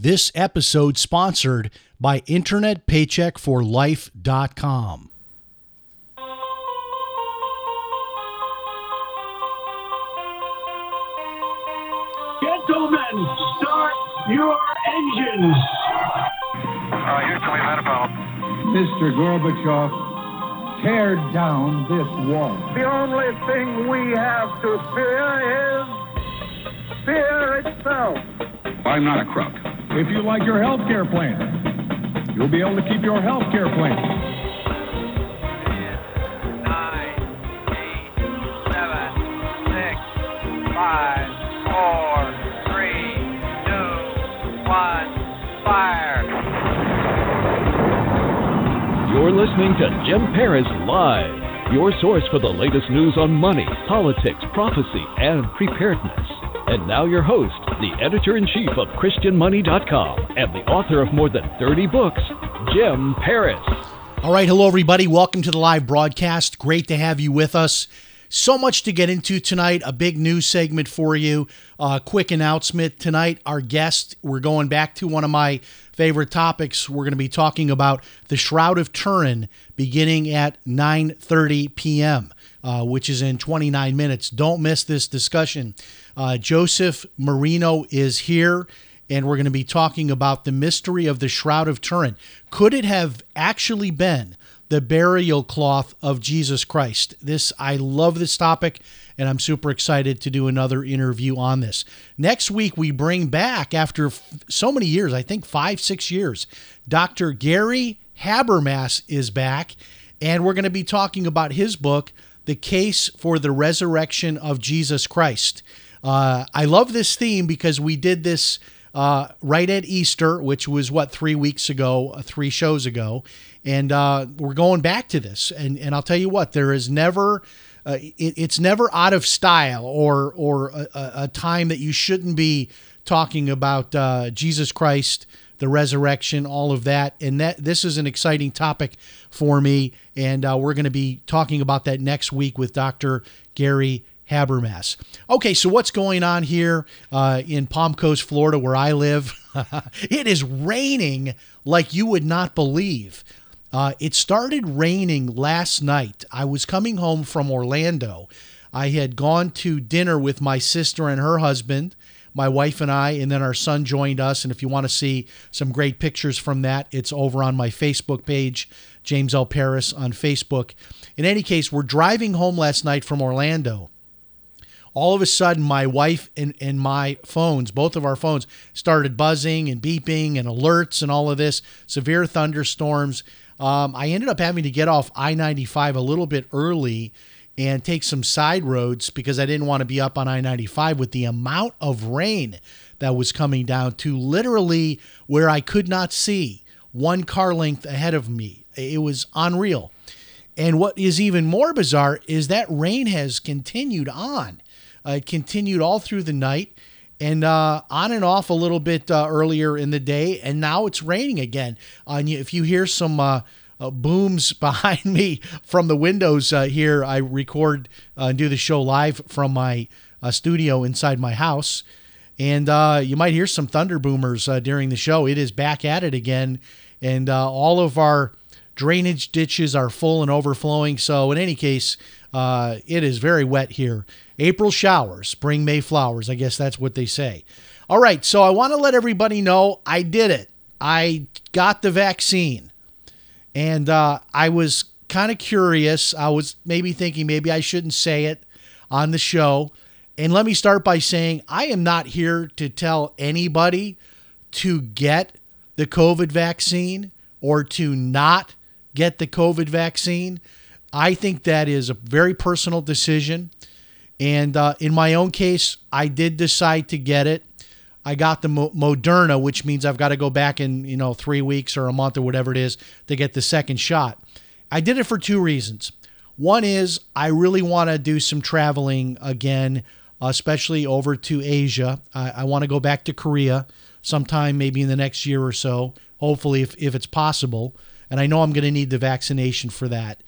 This episode sponsored by InternetPaycheckForLife.com. Gentlemen, start your engines. Uh, Houston, we've had a problem. Mr. Gorbachev, tear down this wall. The only thing we have to fear is fear itself. I'm not a crook. If you like your health care plan, you'll be able to keep your health care plan. Nine, eight, seven, six, five, four, three, two, one, fire. You're listening to Jim Paris Live, your source for the latest news on money, politics, prophecy, and preparedness. And now your host, the editor in chief of ChristianMoney.com and the author of more than 30 books, Jim Paris. All right, hello everybody. Welcome to the live broadcast. Great to have you with us. So much to get into tonight. A big news segment for you. Uh, quick announcement tonight. Our guest. We're going back to one of my favorite topics. We're going to be talking about the Shroud of Turin, beginning at 9:30 p.m., uh, which is in 29 minutes. Don't miss this discussion. Uh, Joseph Marino is here and we're going to be talking about the mystery of the Shroud of Turin. Could it have actually been the burial cloth of Jesus Christ? This I love this topic and I'm super excited to do another interview on this. Next week we bring back after f- so many years, I think 5 6 years, Dr. Gary Habermas is back and we're going to be talking about his book The Case for the Resurrection of Jesus Christ. Uh, I love this theme because we did this uh, right at Easter, which was what three weeks ago, uh, three shows ago, and uh, we're going back to this. And and I'll tell you what, there is never. Uh, it, it's never out of style or or a, a, time that you shouldn't be talking about uh, Jesus Christ, the resurrection, all of that. And that this is an exciting topic for me, and we're going to be talking about that next week with Dr. Gary Habermas. Okay, so what's going on here uh, in Palm Coast, Florida, where I live? it is raining like you would not believe. Uh, it started raining last night. I was coming home from Orlando. I had gone to dinner with my sister and her husband, my wife and I, and then our son joined us. And if you want to see some great pictures from that, it's over on my Facebook page, James L. Paris on Facebook. In any case, we're driving home last night from Orlando all of a sudden my wife and, and my phones both of our phones started buzzing and beeping and alerts and all of this severe thunderstorms. Um, i ended up having to get off i-95 a little bit early and take some side roads because i didn't want to be up on i-95 with the amount of rain that was coming down to literally where i could not see one car length ahead of me. It was unreal. And what is even more bizarre is that rain has continued on uh, it continued all through the night and uh, on and off a little bit uh, earlier in the day. And now it's raining again. Uh, and if you hear some uh, uh, booms behind me from the windows here, I record and do the show live from my studio inside my house. And you might hear some thunder boomers during the show. It is back at it again. And all of our drainage ditches are full and overflowing. So, in any case, it is very wet here. April showers, spring May flowers. I guess that's what they say. All right, so I want to let everybody know I did it. I got the vaccine, and uh, I was kind of curious. I was maybe thinking maybe I shouldn't say it on the show. And let me start by saying I am not here to tell anybody to get the COVID vaccine or to not get the COVID vaccine. I think that is a very personal decision. And uh, in my own case, I did decide to get it. I got the Mo- Moderna, which means I've got to go back in, you know, three weeks or a month or whatever it is to get the second shot. I did it for two reasons. One is I really want to do some traveling again, especially over to Asia. I, I want to go back to Korea sometime, maybe in the next year or so, hopefully, if, if it's possible. And I know I'm going to need the vaccination for that.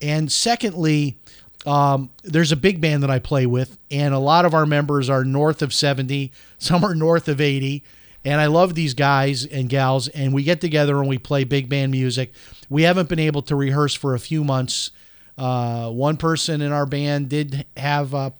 And secondly, um, there's a big band that I play with, and a lot of our members are north of 70, some are north of 80. And I love these guys and gals, and we get together and we play big band music. We haven't been able to rehearse for a few months. Uh, one person in our band did have uh,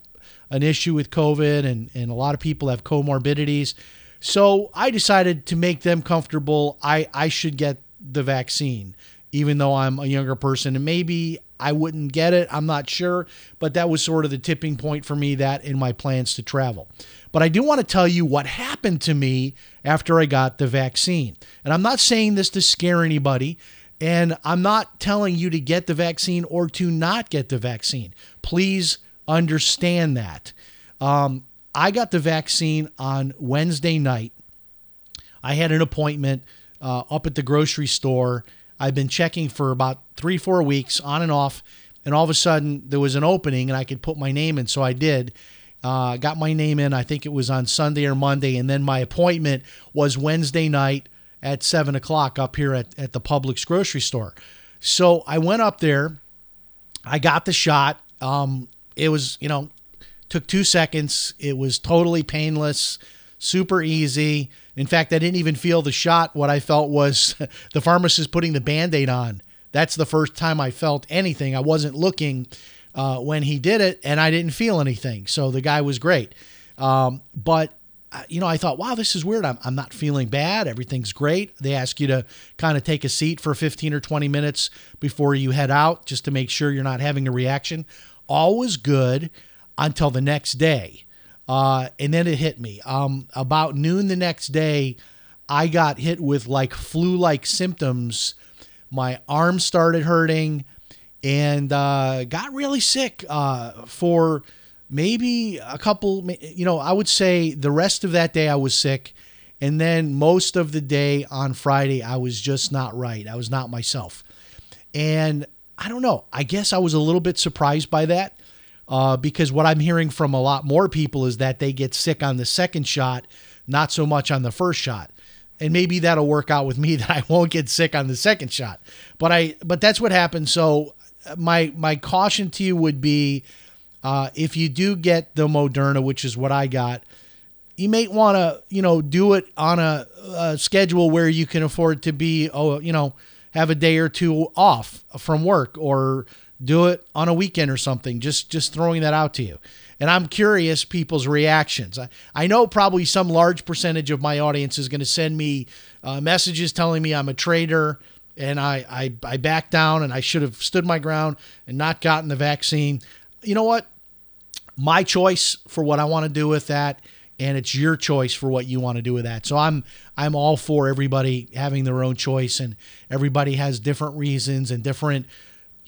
an issue with COVID, and, and a lot of people have comorbidities. So I decided to make them comfortable. I, I should get the vaccine, even though I'm a younger person. And maybe I wouldn't get it. I'm not sure. But that was sort of the tipping point for me, that in my plans to travel. But I do want to tell you what happened to me after I got the vaccine. And I'm not saying this to scare anybody. And I'm not telling you to get the vaccine or to not get the vaccine. Please understand that. Um, I got the vaccine on Wednesday night. I had an appointment uh, up at the grocery store. I've been checking for about three, four weeks on and off. And all of a sudden, there was an opening and I could put my name in. So I did. Uh, got my name in. I think it was on Sunday or Monday. And then my appointment was Wednesday night at 7 o'clock up here at, at the Publix grocery store. So I went up there. I got the shot. Um, it was, you know, took two seconds. It was totally painless, super easy. In fact, I didn't even feel the shot. What I felt was the pharmacist putting the band aid on. That's the first time I felt anything. I wasn't looking uh, when he did it, and I didn't feel anything. So the guy was great. Um, but uh, you know, I thought, wow, this is weird. I'm, I'm not feeling bad. Everything's great. They ask you to kind of take a seat for 15 or 20 minutes before you head out just to make sure you're not having a reaction. All was good until the next day. Uh, and then it hit me. Um, about noon the next day, I got hit with like flu like symptoms. My arm started hurting and uh, got really sick uh, for maybe a couple, you know, I would say the rest of that day I was sick. And then most of the day on Friday, I was just not right. I was not myself. And I don't know. I guess I was a little bit surprised by that uh, because what I'm hearing from a lot more people is that they get sick on the second shot, not so much on the first shot. And maybe that'll work out with me that I won't get sick on the second shot. But I but that's what happened. So uh, my my caution to you would be uh, if you do get the Moderna, which is what I got, you may want to, you know, do it on a, a, schedule where you can afford to be, oh, you know, have a day or two off from work or do it on a weekend or something. Just just throwing that out to you. And I'm curious people's reactions. I, I know probably some large percentage of my audience is going to send me uh, messages telling me I'm a traitor and I, I I backed down and I should have stood my ground and not gotten the vaccine you know what? My choice for what I want to do with that, and it's your choice for what you want to do with that. So I'm I'm all for everybody having their own choice, and everybody has different reasons and different,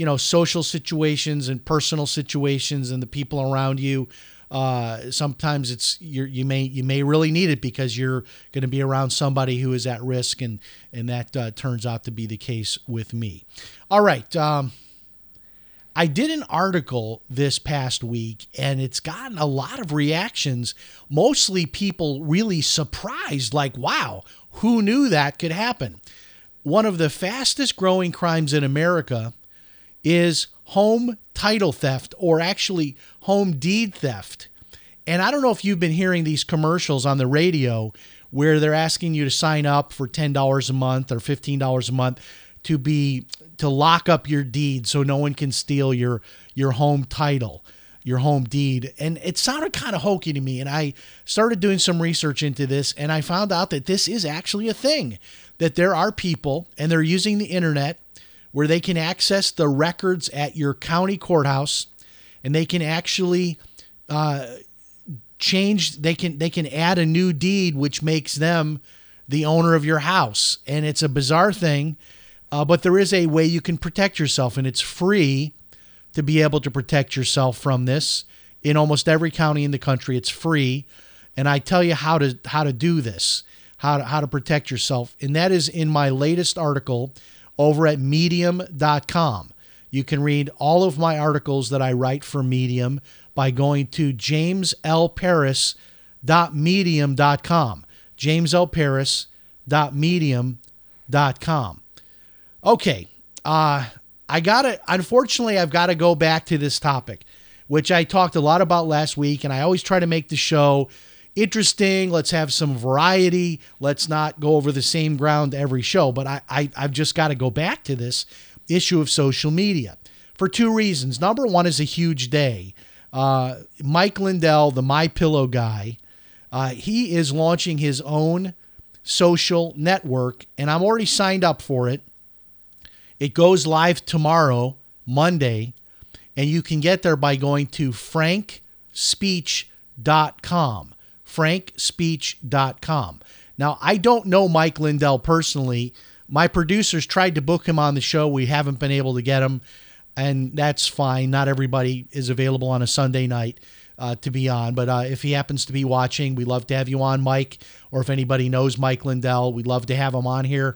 you know, social situations and personal situations and the people around you. Uh, sometimes it's you may you may really need it because you're going to be around somebody who is at risk, and and that uh, turns out to be the case with me. All right. Um, I did an article this past week and it's gotten a lot of reactions. Mostly people really surprised, like, wow, who knew that could happen? One of the fastest growing crimes in America is home title theft or actually home deed theft. And I don't know if you've been hearing these commercials on the radio where they're asking you to sign up for $10 a month or $15 a month to be to lock up your deed so no one can steal your your home title, your home deed. And it sounded kind of hokey to me. And I started doing some research into this and I found out that this is actually a thing. That there are people and they're using the internet where they can access the records at your county courthouse and they can actually uh, change they can they can add a new deed which makes them the owner of your house and it's a bizarre thing uh, but there is a way you can protect yourself, and it's free to be able to protect yourself from this. In almost every county in the country, it's free, and I tell you how to how to do this, how to, how to protect yourself, and that is in my latest article over at Medium.com. You can read all of my articles that I write for Medium by going to jameslparis.medium.com. jameslparis.medium.com. Okay. Uh, I got to, unfortunately, I've got to go back to this topic, which I talked a lot about last week. And I always try to make the show interesting. Let's have some variety. Let's not go over the same ground every show. But I, I I've just got to go back to this issue of social media for two reasons. Number one is a huge day. Uh, Mike Lindell, the My Pillow guy, uh, he is launching his own social network, and I'm already signed up for it. It goes live tomorrow, Monday, and you can get there by going to frankspeech.com. Frankspeech.com. Now, I don't know Mike Lindell personally. My producers tried to book him on the show. We haven't been able to get him, and that's fine. Not everybody is available on a Sunday night uh, to be on, but uh, if he happens to be watching, we'd love to have you on, Mike. Or if anybody knows Mike Lindell, we'd love to have him on here.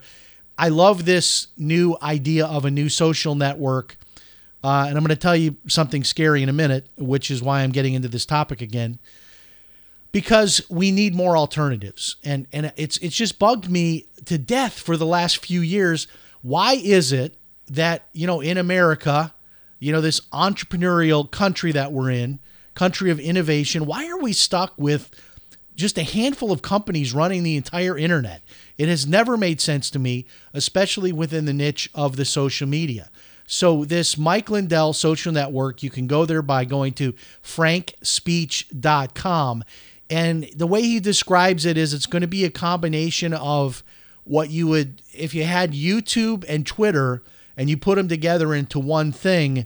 I love this new idea of a new social network. Uh, and I'm going to tell you something scary in a minute, which is why I'm getting into this topic again. Because we need more alternatives, and and it's it's just bugged me to death for the last few years. Why is it that you know in America, you know this entrepreneurial country that we're in, country of innovation, why are we stuck with just a handful of companies running the entire internet? It has never made sense to me, especially within the niche of the social media. So, this Mike Lindell social network, you can go there by going to frankspeech.com. And the way he describes it is it's going to be a combination of what you would, if you had YouTube and Twitter and you put them together into one thing,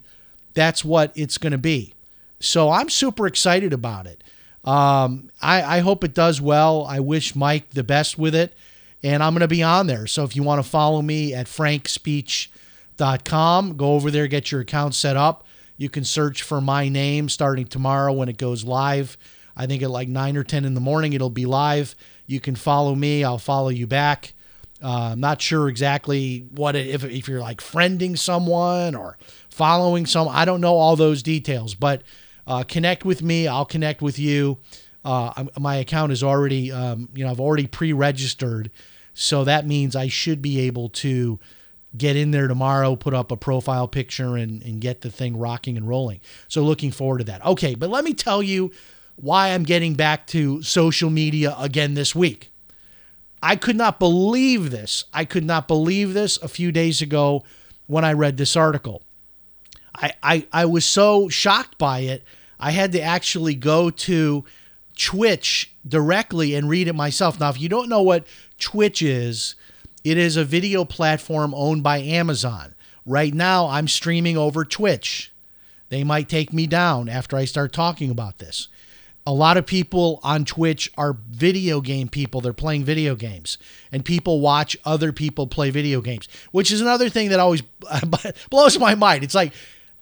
that's what it's going to be. So, I'm super excited about it. Um, I, I hope it does well. I wish Mike the best with it. And I'm going to be on there. So, if you want to follow me at frankspeech.com. Go over there, get your account set up. You can search for my name starting tomorrow when it goes live. I think at like 9 or 10 in the morning, it'll be live. You can follow me, I'll follow you back. Uh, I'm not sure exactly what it, if, if you're like friending someone or following some. I don't know all those details, but uh, connect with me. I'll connect with you. Uh, my account is already, um, you know, I've already pre-registered, so that means I should be able to get in there tomorrow, put up a profile picture, and, and get the thing rocking and rolling. So, looking forward to that. Okay, but let me tell you why I'm getting back to social media again this week. I could not believe this. I could not believe this a few days ago when I read this article. I, I, I was so shocked by it, I had to actually go to Twitch directly and read it myself. Now, if you don't know what Twitch is, it is a video platform owned by Amazon. Right now, I'm streaming over Twitch. They might take me down after I start talking about this. A lot of people on Twitch are video game people. They're playing video games, and people watch other people play video games, which is another thing that always blows my mind. It's like,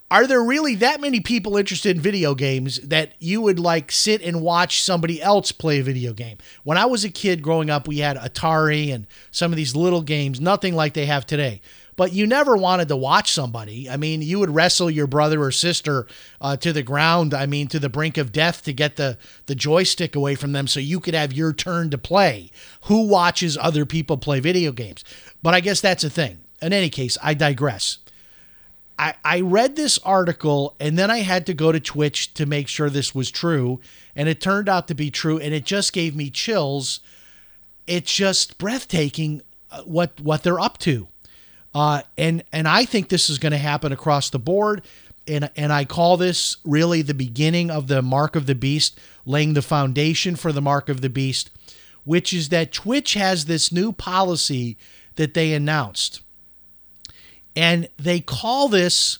are there really that many people interested in video games that you would like sit and watch somebody else play a video game? When I was a kid growing up, we had Atari and some of these little games, nothing like they have today. But you never wanted to watch somebody. I mean, you would wrestle your brother or sister uh, to the ground. I mean, to the brink of death to get the the joystick away from them, so you could have your turn to play. Who watches other people play video games? But I guess that's a thing. In any case, I digress. I, I read this article and then I had to go to Twitch to make sure this was true. And it turned out to be true. And it just gave me chills. It's just breathtaking uh, what, what they're up to. Uh, and, and I think this is going to happen across the board. And, and I call this really the beginning of the mark of the beast, laying the foundation for the mark of the beast, which is that Twitch has this new policy that they announced and they call this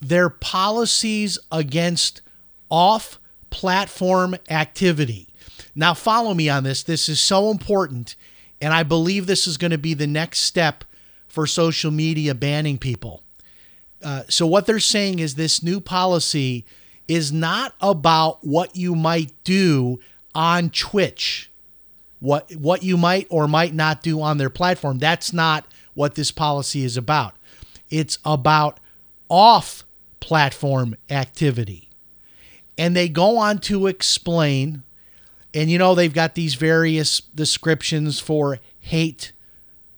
their policies against off platform activity. Now, follow me on this. This is so important. And I believe this is going to be the next step for social media banning people. Uh, so, what they're saying is this new policy is not about what you might do on Twitch, what, what you might or might not do on their platform. That's not what this policy is about. It's about off platform activity. And they go on to explain, and you know, they've got these various descriptions for hate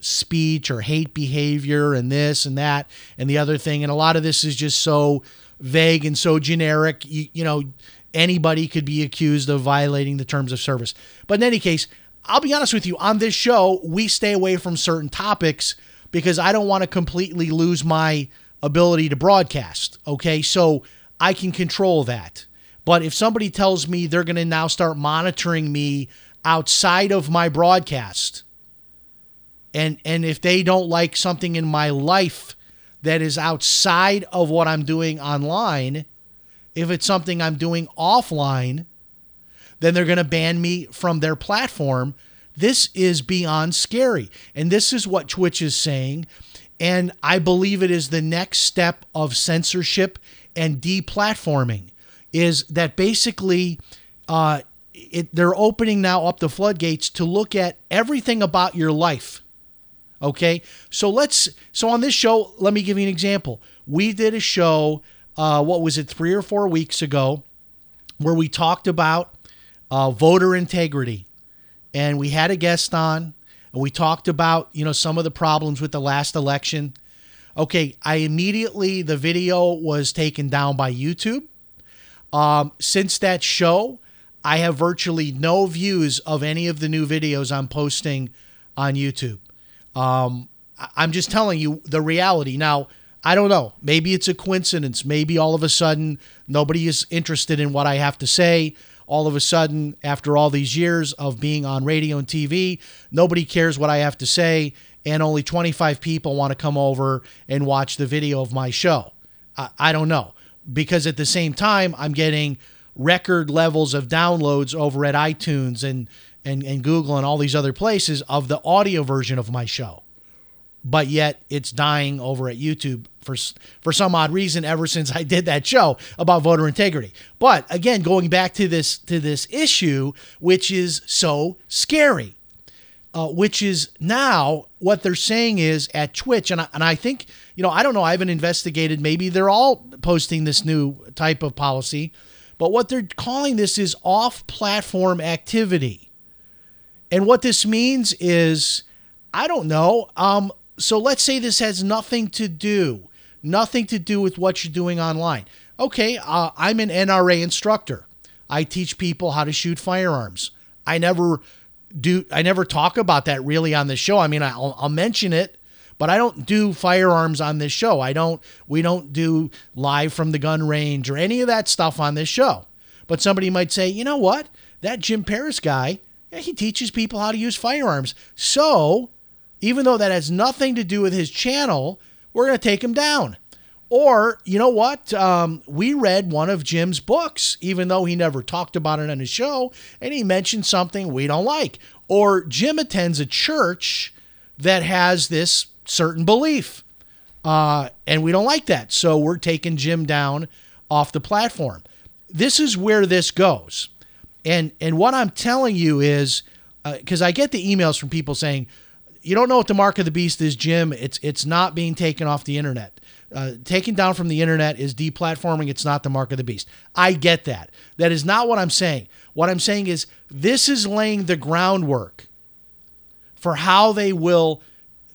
speech or hate behavior and this and that and the other thing. And a lot of this is just so vague and so generic. You, you know, anybody could be accused of violating the terms of service. But in any case, I'll be honest with you, on this show, we stay away from certain topics because I don't want to completely lose my ability to broadcast. Okay. So I can control that. But if somebody tells me they're going to now start monitoring me outside of my broadcast, and and if they don't like something in my life that is outside of what I'm doing online, if it's something I'm doing offline, then they're going to ban me from their platform. This is beyond scary. And this is what Twitch is saying. And I believe it is the next step of censorship and deplatforming is that basically uh, it, they're opening now up the floodgates to look at everything about your life. Okay, so let's so on this show, let me give you an example. We did a show, uh, what was it, three or four weeks ago, where we talked about uh, voter integrity, and we had a guest on, and we talked about you know some of the problems with the last election. Okay, I immediately the video was taken down by YouTube. Um, since that show, I have virtually no views of any of the new videos I'm posting on YouTube. Um, I'm just telling you the reality. Now, I don't know. Maybe it's a coincidence. Maybe all of a sudden nobody is interested in what I have to say. All of a sudden, after all these years of being on radio and TV, nobody cares what I have to say, and only 25 people want to come over and watch the video of my show. I, I don't know. Because at the same time, I'm getting record levels of downloads over at iTunes and, and, and Google and all these other places of the audio version of my show but yet it's dying over at YouTube for for some odd reason ever since I did that show about voter integrity. But again, going back to this to this issue, which is so scary, uh, which is now what they're saying is at Twitch, and I, and I think you know I don't know I haven't investigated. Maybe they're all posting this new type of policy, but what they're calling this is off-platform activity. And what this means is, I don't know. Um, so let's say this has nothing to do, nothing to do with what you're doing online. Okay, uh, I'm an NRA instructor. I teach people how to shoot firearms. I never do. I never talk about that really on the show. I mean, I'll, I'll mention it, but I don't do firearms on this show. I don't. We don't do live from the gun range or any of that stuff on this show. But somebody might say, you know what? That Jim Paris guy, he teaches people how to use firearms. So, even though that has nothing to do with his channel, we're going to take him down. Or, you know what? Um, we read one of Jim's books, even though he never talked about it on his show, and he mentioned something we don't like. Or Jim attends a church that has this certain belief, uh, and we don't like that. So we're taking Jim down off the platform. This is where this goes. And, and what I'm telling you is, because I get the emails from people saying, you don't know what the mark of the beast is, Jim. It's it's not being taken off the internet. Uh, taken down from the internet is deplatforming. It's not the mark of the beast. I get that. That is not what I'm saying. What I'm saying is this is laying the groundwork for how they will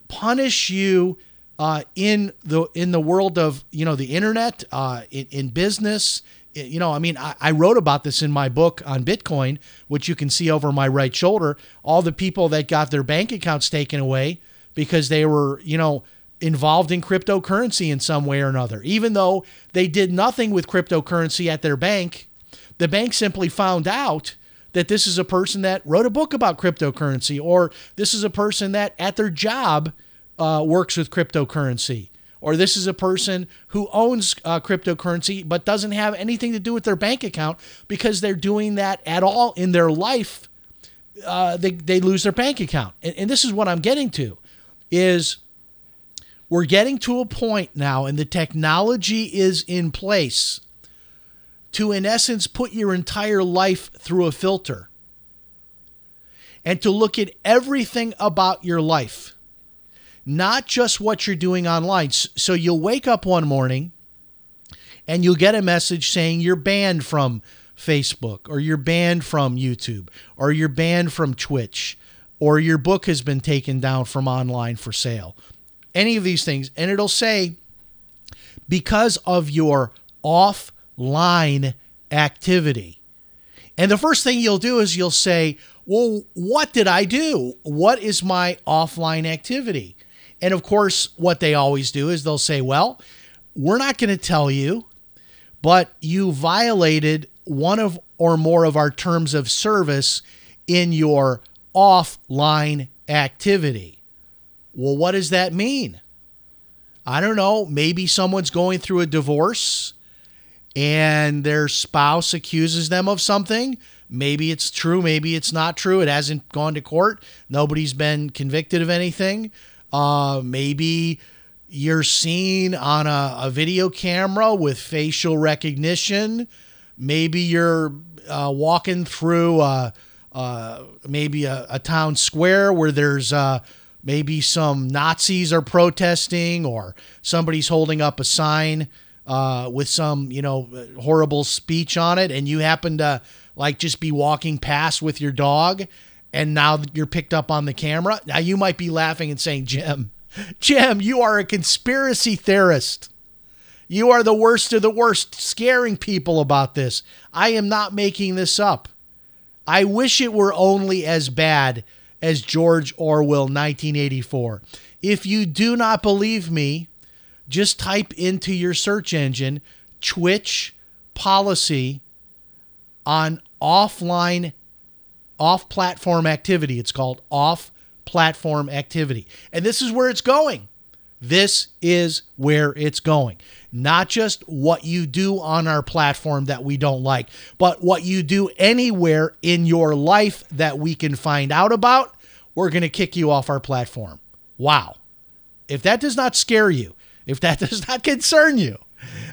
punish you uh, in the in the world of you know the internet, uh, in, in business. You know, I mean, I, I wrote about this in my book on Bitcoin, which you can see over my right shoulder. All the people that got their bank accounts taken away because they were, you know, involved in cryptocurrency in some way or another. Even though they did nothing with cryptocurrency at their bank, the bank simply found out that this is a person that wrote a book about cryptocurrency, or this is a person that at their job uh, works with cryptocurrency, or this is a person who owns uh, cryptocurrency but doesn't have anything to do with their bank account because they're doing that at all in their life. Uh, they, they lose their bank account. And, and this is what I'm getting to is we're getting to a point now and the technology is in place to in essence put your entire life through a filter and to look at everything about your life not just what you're doing online so you'll wake up one morning and you'll get a message saying you're banned from Facebook or you're banned from YouTube or you're banned from Twitch or your book has been taken down from online for sale any of these things and it'll say because of your offline activity And the first thing you'll do is you'll say, Well, what did I do? What is my offline activity? And of course, what they always do is they'll say, Well, we're not going to tell you, but you violated one of or more of our terms of service in your offline activity. Well, what does that mean? I don't know. Maybe someone's going through a divorce and their spouse accuses them of something. Maybe it's true, maybe it's not true. It hasn't gone to court. Nobody's been convicted of anything. Uh, maybe you're seen on a, a, video camera with facial recognition. Maybe you're uh, walking through uh, uh maybe a, a, town square where there's uh, maybe some Nazis are protesting or somebody's holding up a sign uh, with some, you know, horrible speech on it, and you happen to like just be walking past with your dog, and now you're picked up on the camera. Now you might be laughing and saying, Jim, Jim, you are a conspiracy theorist. You are the worst of the worst, scaring people about this. I am not making this up. I wish it were only as bad as George Orwell 1984. If you do not believe me, just type into your search engine Twitch policy on offline, off platform activity. It's called off platform activity. And this is where it's going. This is where it's going. Not just what you do on our platform that we don't like, but what you do anywhere in your life that we can find out about, we're going to kick you off our platform. Wow. If that does not scare you, if that does not concern you.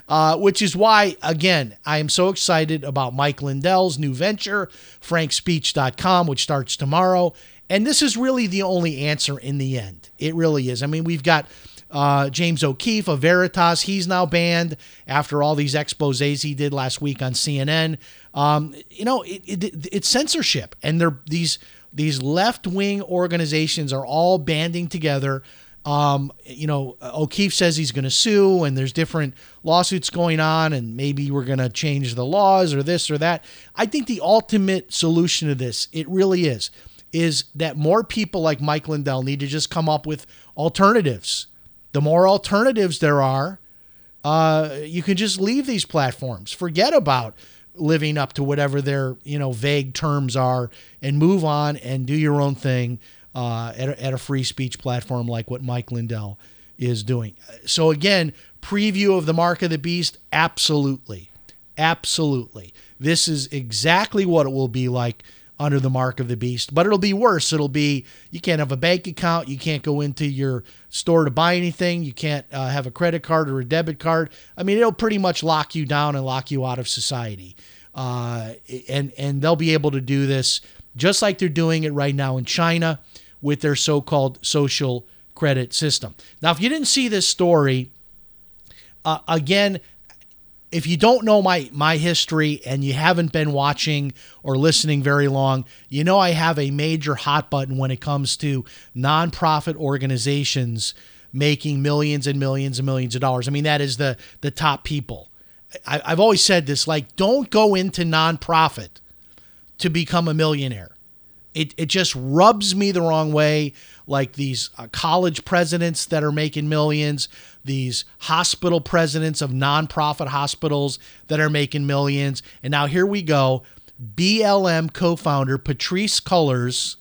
Uh, which is why, again, I am so excited about Mike Lindell's new venture, frankspeech.com, which starts tomorrow. And this is really the only answer in the end. It really is. I mean, we've got uh, James O'Keefe of Veritas. He's now banned after all these exposes he did last week on CNN. Um, you know, it, it, it's censorship, and they're these these left wing organizations are all banding together um, you know, O'Keefe says he's going to sue, and there's different lawsuits going on, and maybe we're going to change the laws or this or that. I think the ultimate solution to this, it really is, is that more people like Mike Lindell need to just come up with alternatives. The more alternatives there are, uh, you can just leave these platforms. Forget about living up to whatever their you know vague terms are, and move on and do your own thing uh, at, a, at a free speech platform like what Mike Lindell is doing. So, again, preview of the Mark of the Beast? Absolutely. Absolutely. This is exactly what it will be like under the mark of the beast, but it'll be worse. It'll be you can't have a bank account, you can't go into your store to buy anything, you can't uh, have a credit card or a debit card. I mean, it'll pretty much lock you down and lock you out of society. Uh, and and they'll be able to do this just like they're doing it right now in China with their so called social credit system. Now, if you didn't see this story, uh, again, if you don't know my my history and you haven't been watching or listening very long, you know I have a major hot button when it comes to nonprofit organizations making millions and millions and millions of dollars. I mean that is the the top people. I, I've always said this: like, don't go into nonprofit to become a millionaire it, it just rubs me the wrong way. Like these uh, college presidents that are making millions, these hospital presidents of nonprofit hospitals that are making millions. And now here we go. BLM co founder Patrice Cullors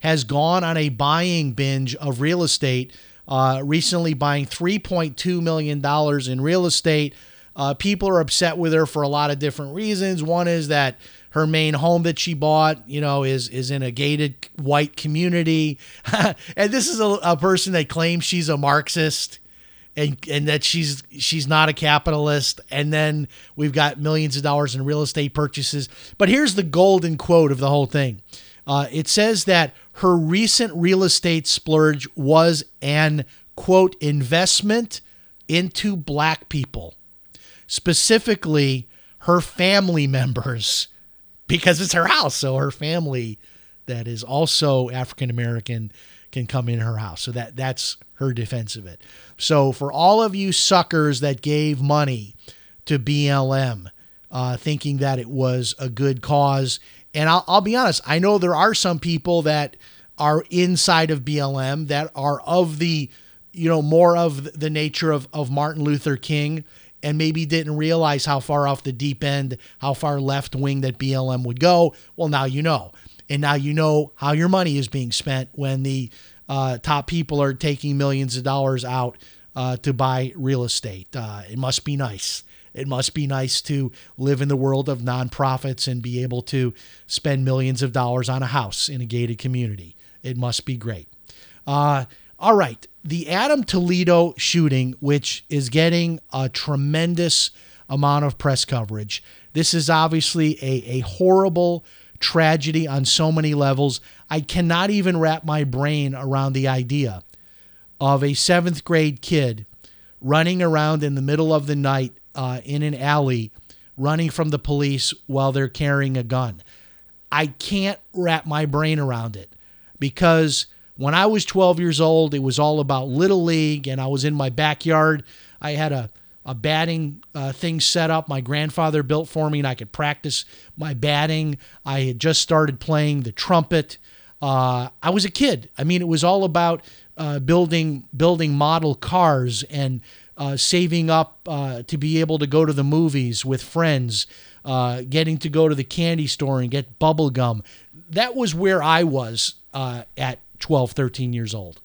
has gone on a buying binge of real estate, uh, recently buying $3.2 million in real estate. Uh, people are upset with her for a lot of different reasons. One is that her main home that she bought, you know, is is in a gated white community. and this is a, a, person that claims she's a Marxist and and that she's she's not a capitalist. And then we've got millions of dollars in real estate purchases. But here's the golden quote of the whole thing. Uh, it says that her recent real estate splurge was an quote investment into black people, specifically her family members because it's her house. So her family that is also African American can come in her house. So that that's her defense of it. So for all of you suckers that gave money to BLM, uh, thinking that it was a good cause. And I'll, I'll be honest, I know there are some people that are inside of BLM that are of the, you know, more of the nature of, of Martin Luther King and maybe didn't realize how far off the deep end, how far left wing that BLM would go. Well, now you know. And now you know how your money is being spent when the uh, top people are taking millions of dollars out uh, to buy real estate. Uh, it must be nice. It must be nice to live in the world of nonprofits and be able to spend millions of dollars on a house in a gated community. It must be great. Uh, all right. The Adam Toledo shooting, which is getting a tremendous amount of press coverage. This is obviously a, a horrible tragedy on so many levels. I cannot even wrap my brain around the idea of a seventh grade kid running around in the middle of the night uh, in an alley, running from the police while they're carrying a gun. I can't wrap my brain around it because when I was 12 years old, it was all about Little League, and I was in my backyard. I had a a batting uh, thing set up my grandfather built for me and I could practice my batting. I had just started playing the trumpet. Uh, I was a kid. I mean, it was all about uh, building building model cars and uh, saving up uh, to be able to go to the movies with friends, uh, getting to go to the candy store and get bubble gum. That was where I was at 12, 13 years old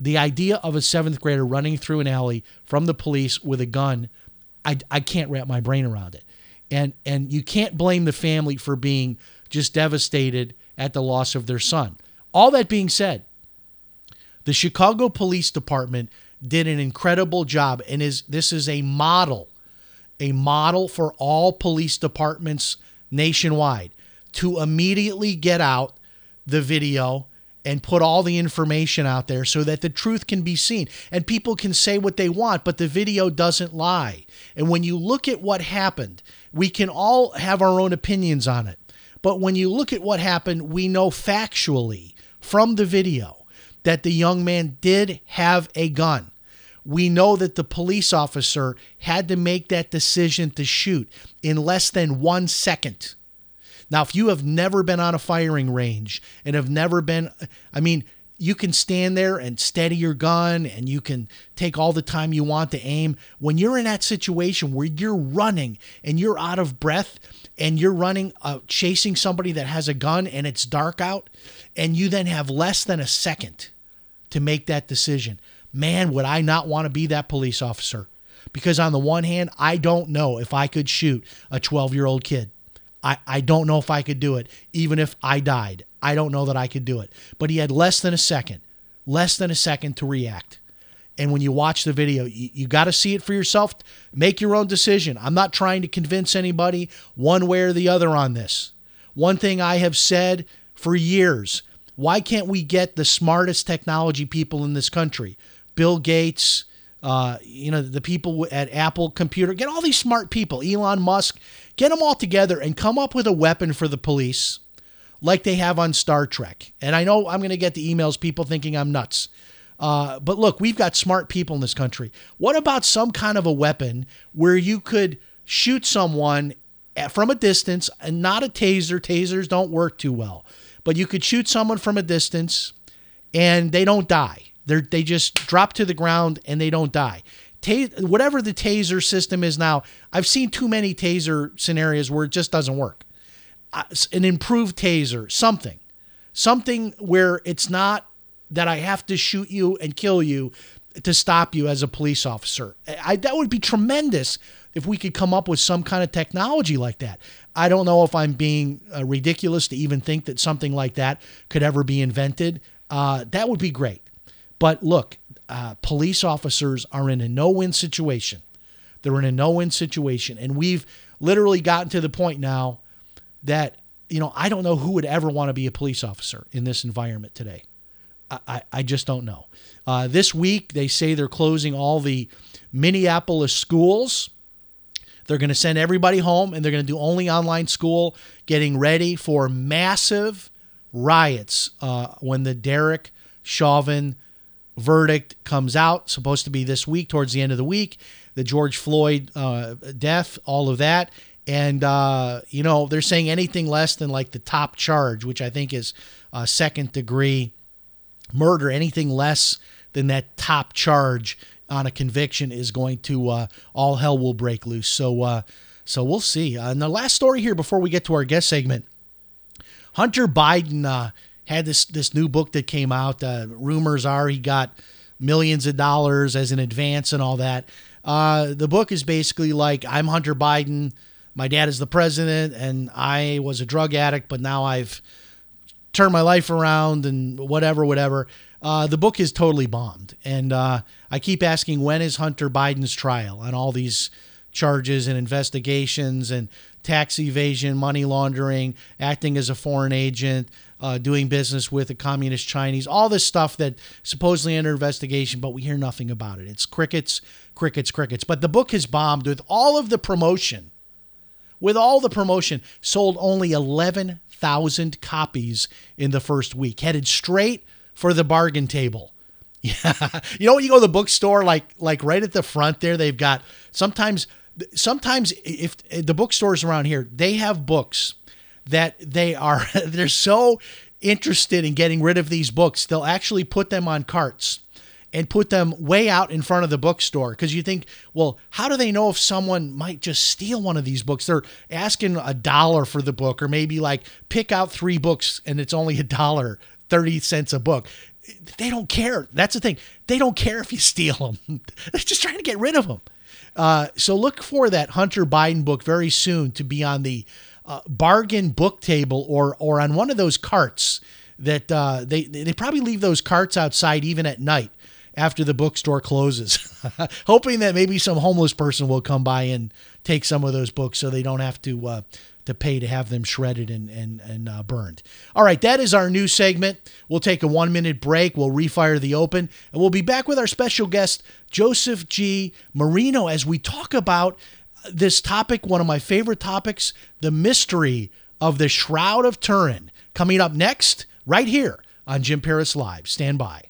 the idea of a seventh grader running through an alley from the police with a gun, I, I can't wrap my brain around it. And and you can't blame the family for being just devastated at the loss of their son. All that being said, the Chicago Police Department did an incredible job and is this is a model, a model for all police departments nationwide to immediately get out the video and put all the information out there so that the truth can be seen and people can say what they want, but the video doesn't lie. And when you look at what happened, we can all have our own opinions on it. But when you look at what happened, we know factually from the video that the young man did have a gun. We know that the police officer had to make that decision to shoot in less than one second. Now, if you have never been on a firing range and have never been, I mean, you can stand there and steady your gun and you can take all the time you want to aim. When you're in that situation where you're running and you're out of breath and you're running, uh, chasing somebody that has a gun and it's dark out, and you then have less than a second to make that decision, man, would I not want to be that police officer? Because on the one hand, I don't know if I could shoot a 12 year old kid. I, I don't know if I could do it, even if I died. I don't know that I could do it. But he had less than a second, less than a second to react. And when you watch the video, you, you got to see it for yourself. Make your own decision. I'm not trying to convince anybody one way or the other on this. One thing I have said for years why can't we get the smartest technology people in this country? Bill Gates, uh, you know, the people at Apple Computer, get all these smart people, Elon Musk, get them all together and come up with a weapon for the police like they have on Star Trek. And I know I'm going to get the emails, people thinking I'm nuts. Uh, but look, we've got smart people in this country. What about some kind of a weapon where you could shoot someone from a distance and not a taser? Tasers don't work too well, but you could shoot someone from a distance and they don't die. They they just drop to the ground and they don't die. Whatever the taser system is now, I've seen too many taser scenarios where it just doesn't work. An improved taser, something, something where it's not that I have to shoot you and kill you to stop you as a police officer. I, that would be tremendous if we could come up with some kind of technology like that. I don't know if I'm being uh, ridiculous to even think that something like that could ever be invented. Uh, that would be great. But look, uh, police officers are in a no win situation. They're in a no win situation. And we've literally gotten to the point now that, you know, I don't know who would ever want to be a police officer in this environment today. I, I, I just don't know. Uh, this week, they say they're closing all the Minneapolis schools. They're going to send everybody home and they're going to do only online school, getting ready for massive riots uh, when the Derek Chauvin verdict comes out, supposed to be this week, towards the end of the week, the George Floyd uh, death, all of that. And, uh, you know, they're saying anything less than like the top charge, which I think is uh, second degree murder, anything less than that top charge on a conviction is going to, uh, all hell will break loose. So, uh, so we'll see. And the last story here before we get to our guest segment Hunter Biden uh, had this this new book that came out. Uh, rumors are he got millions of dollars as an advance and all that. Uh, the book is basically like I'm Hunter Biden. My dad is the president, and I was a drug addict, but now I've turned my life around and whatever, whatever. Uh, the book is totally bombed, and uh, I keep asking when is Hunter Biden's trial on all these charges and investigations and tax evasion, money laundering, acting as a foreign agent, uh, doing business with the communist Chinese, all this stuff that supposedly under investigation, but we hear nothing about it. It's crickets, crickets, crickets. But the book has bombed with all of the promotion. With all the promotion, sold only 11,000 copies in the first week, headed straight for the bargain table. Yeah. You know, when you go to the bookstore, like like right at the front there, they've got sometimes sometimes if the bookstores around here, they have books that they are they're so interested in getting rid of these books, they'll actually put them on carts and put them way out in front of the bookstore because you think, well, how do they know if someone might just steal one of these books? They're asking a dollar for the book, or maybe like pick out three books and it's only a dollar, 30 cents a book they don't care. That's the thing. They don't care if you steal them. They're just trying to get rid of them. Uh, so look for that Hunter Biden book very soon to be on the uh, bargain book table or or on one of those carts that uh, they they probably leave those carts outside even at night after the bookstore closes, hoping that maybe some homeless person will come by and take some of those books so they don't have to uh, to pay to have them shredded and and, and uh, burned. All right, that is our new segment. We'll take a one minute break. We'll refire the open, and we'll be back with our special guest Joseph G. Marino as we talk about this topic, one of my favorite topics, the mystery of the Shroud of Turin. Coming up next, right here on Jim Paris Live. Stand by.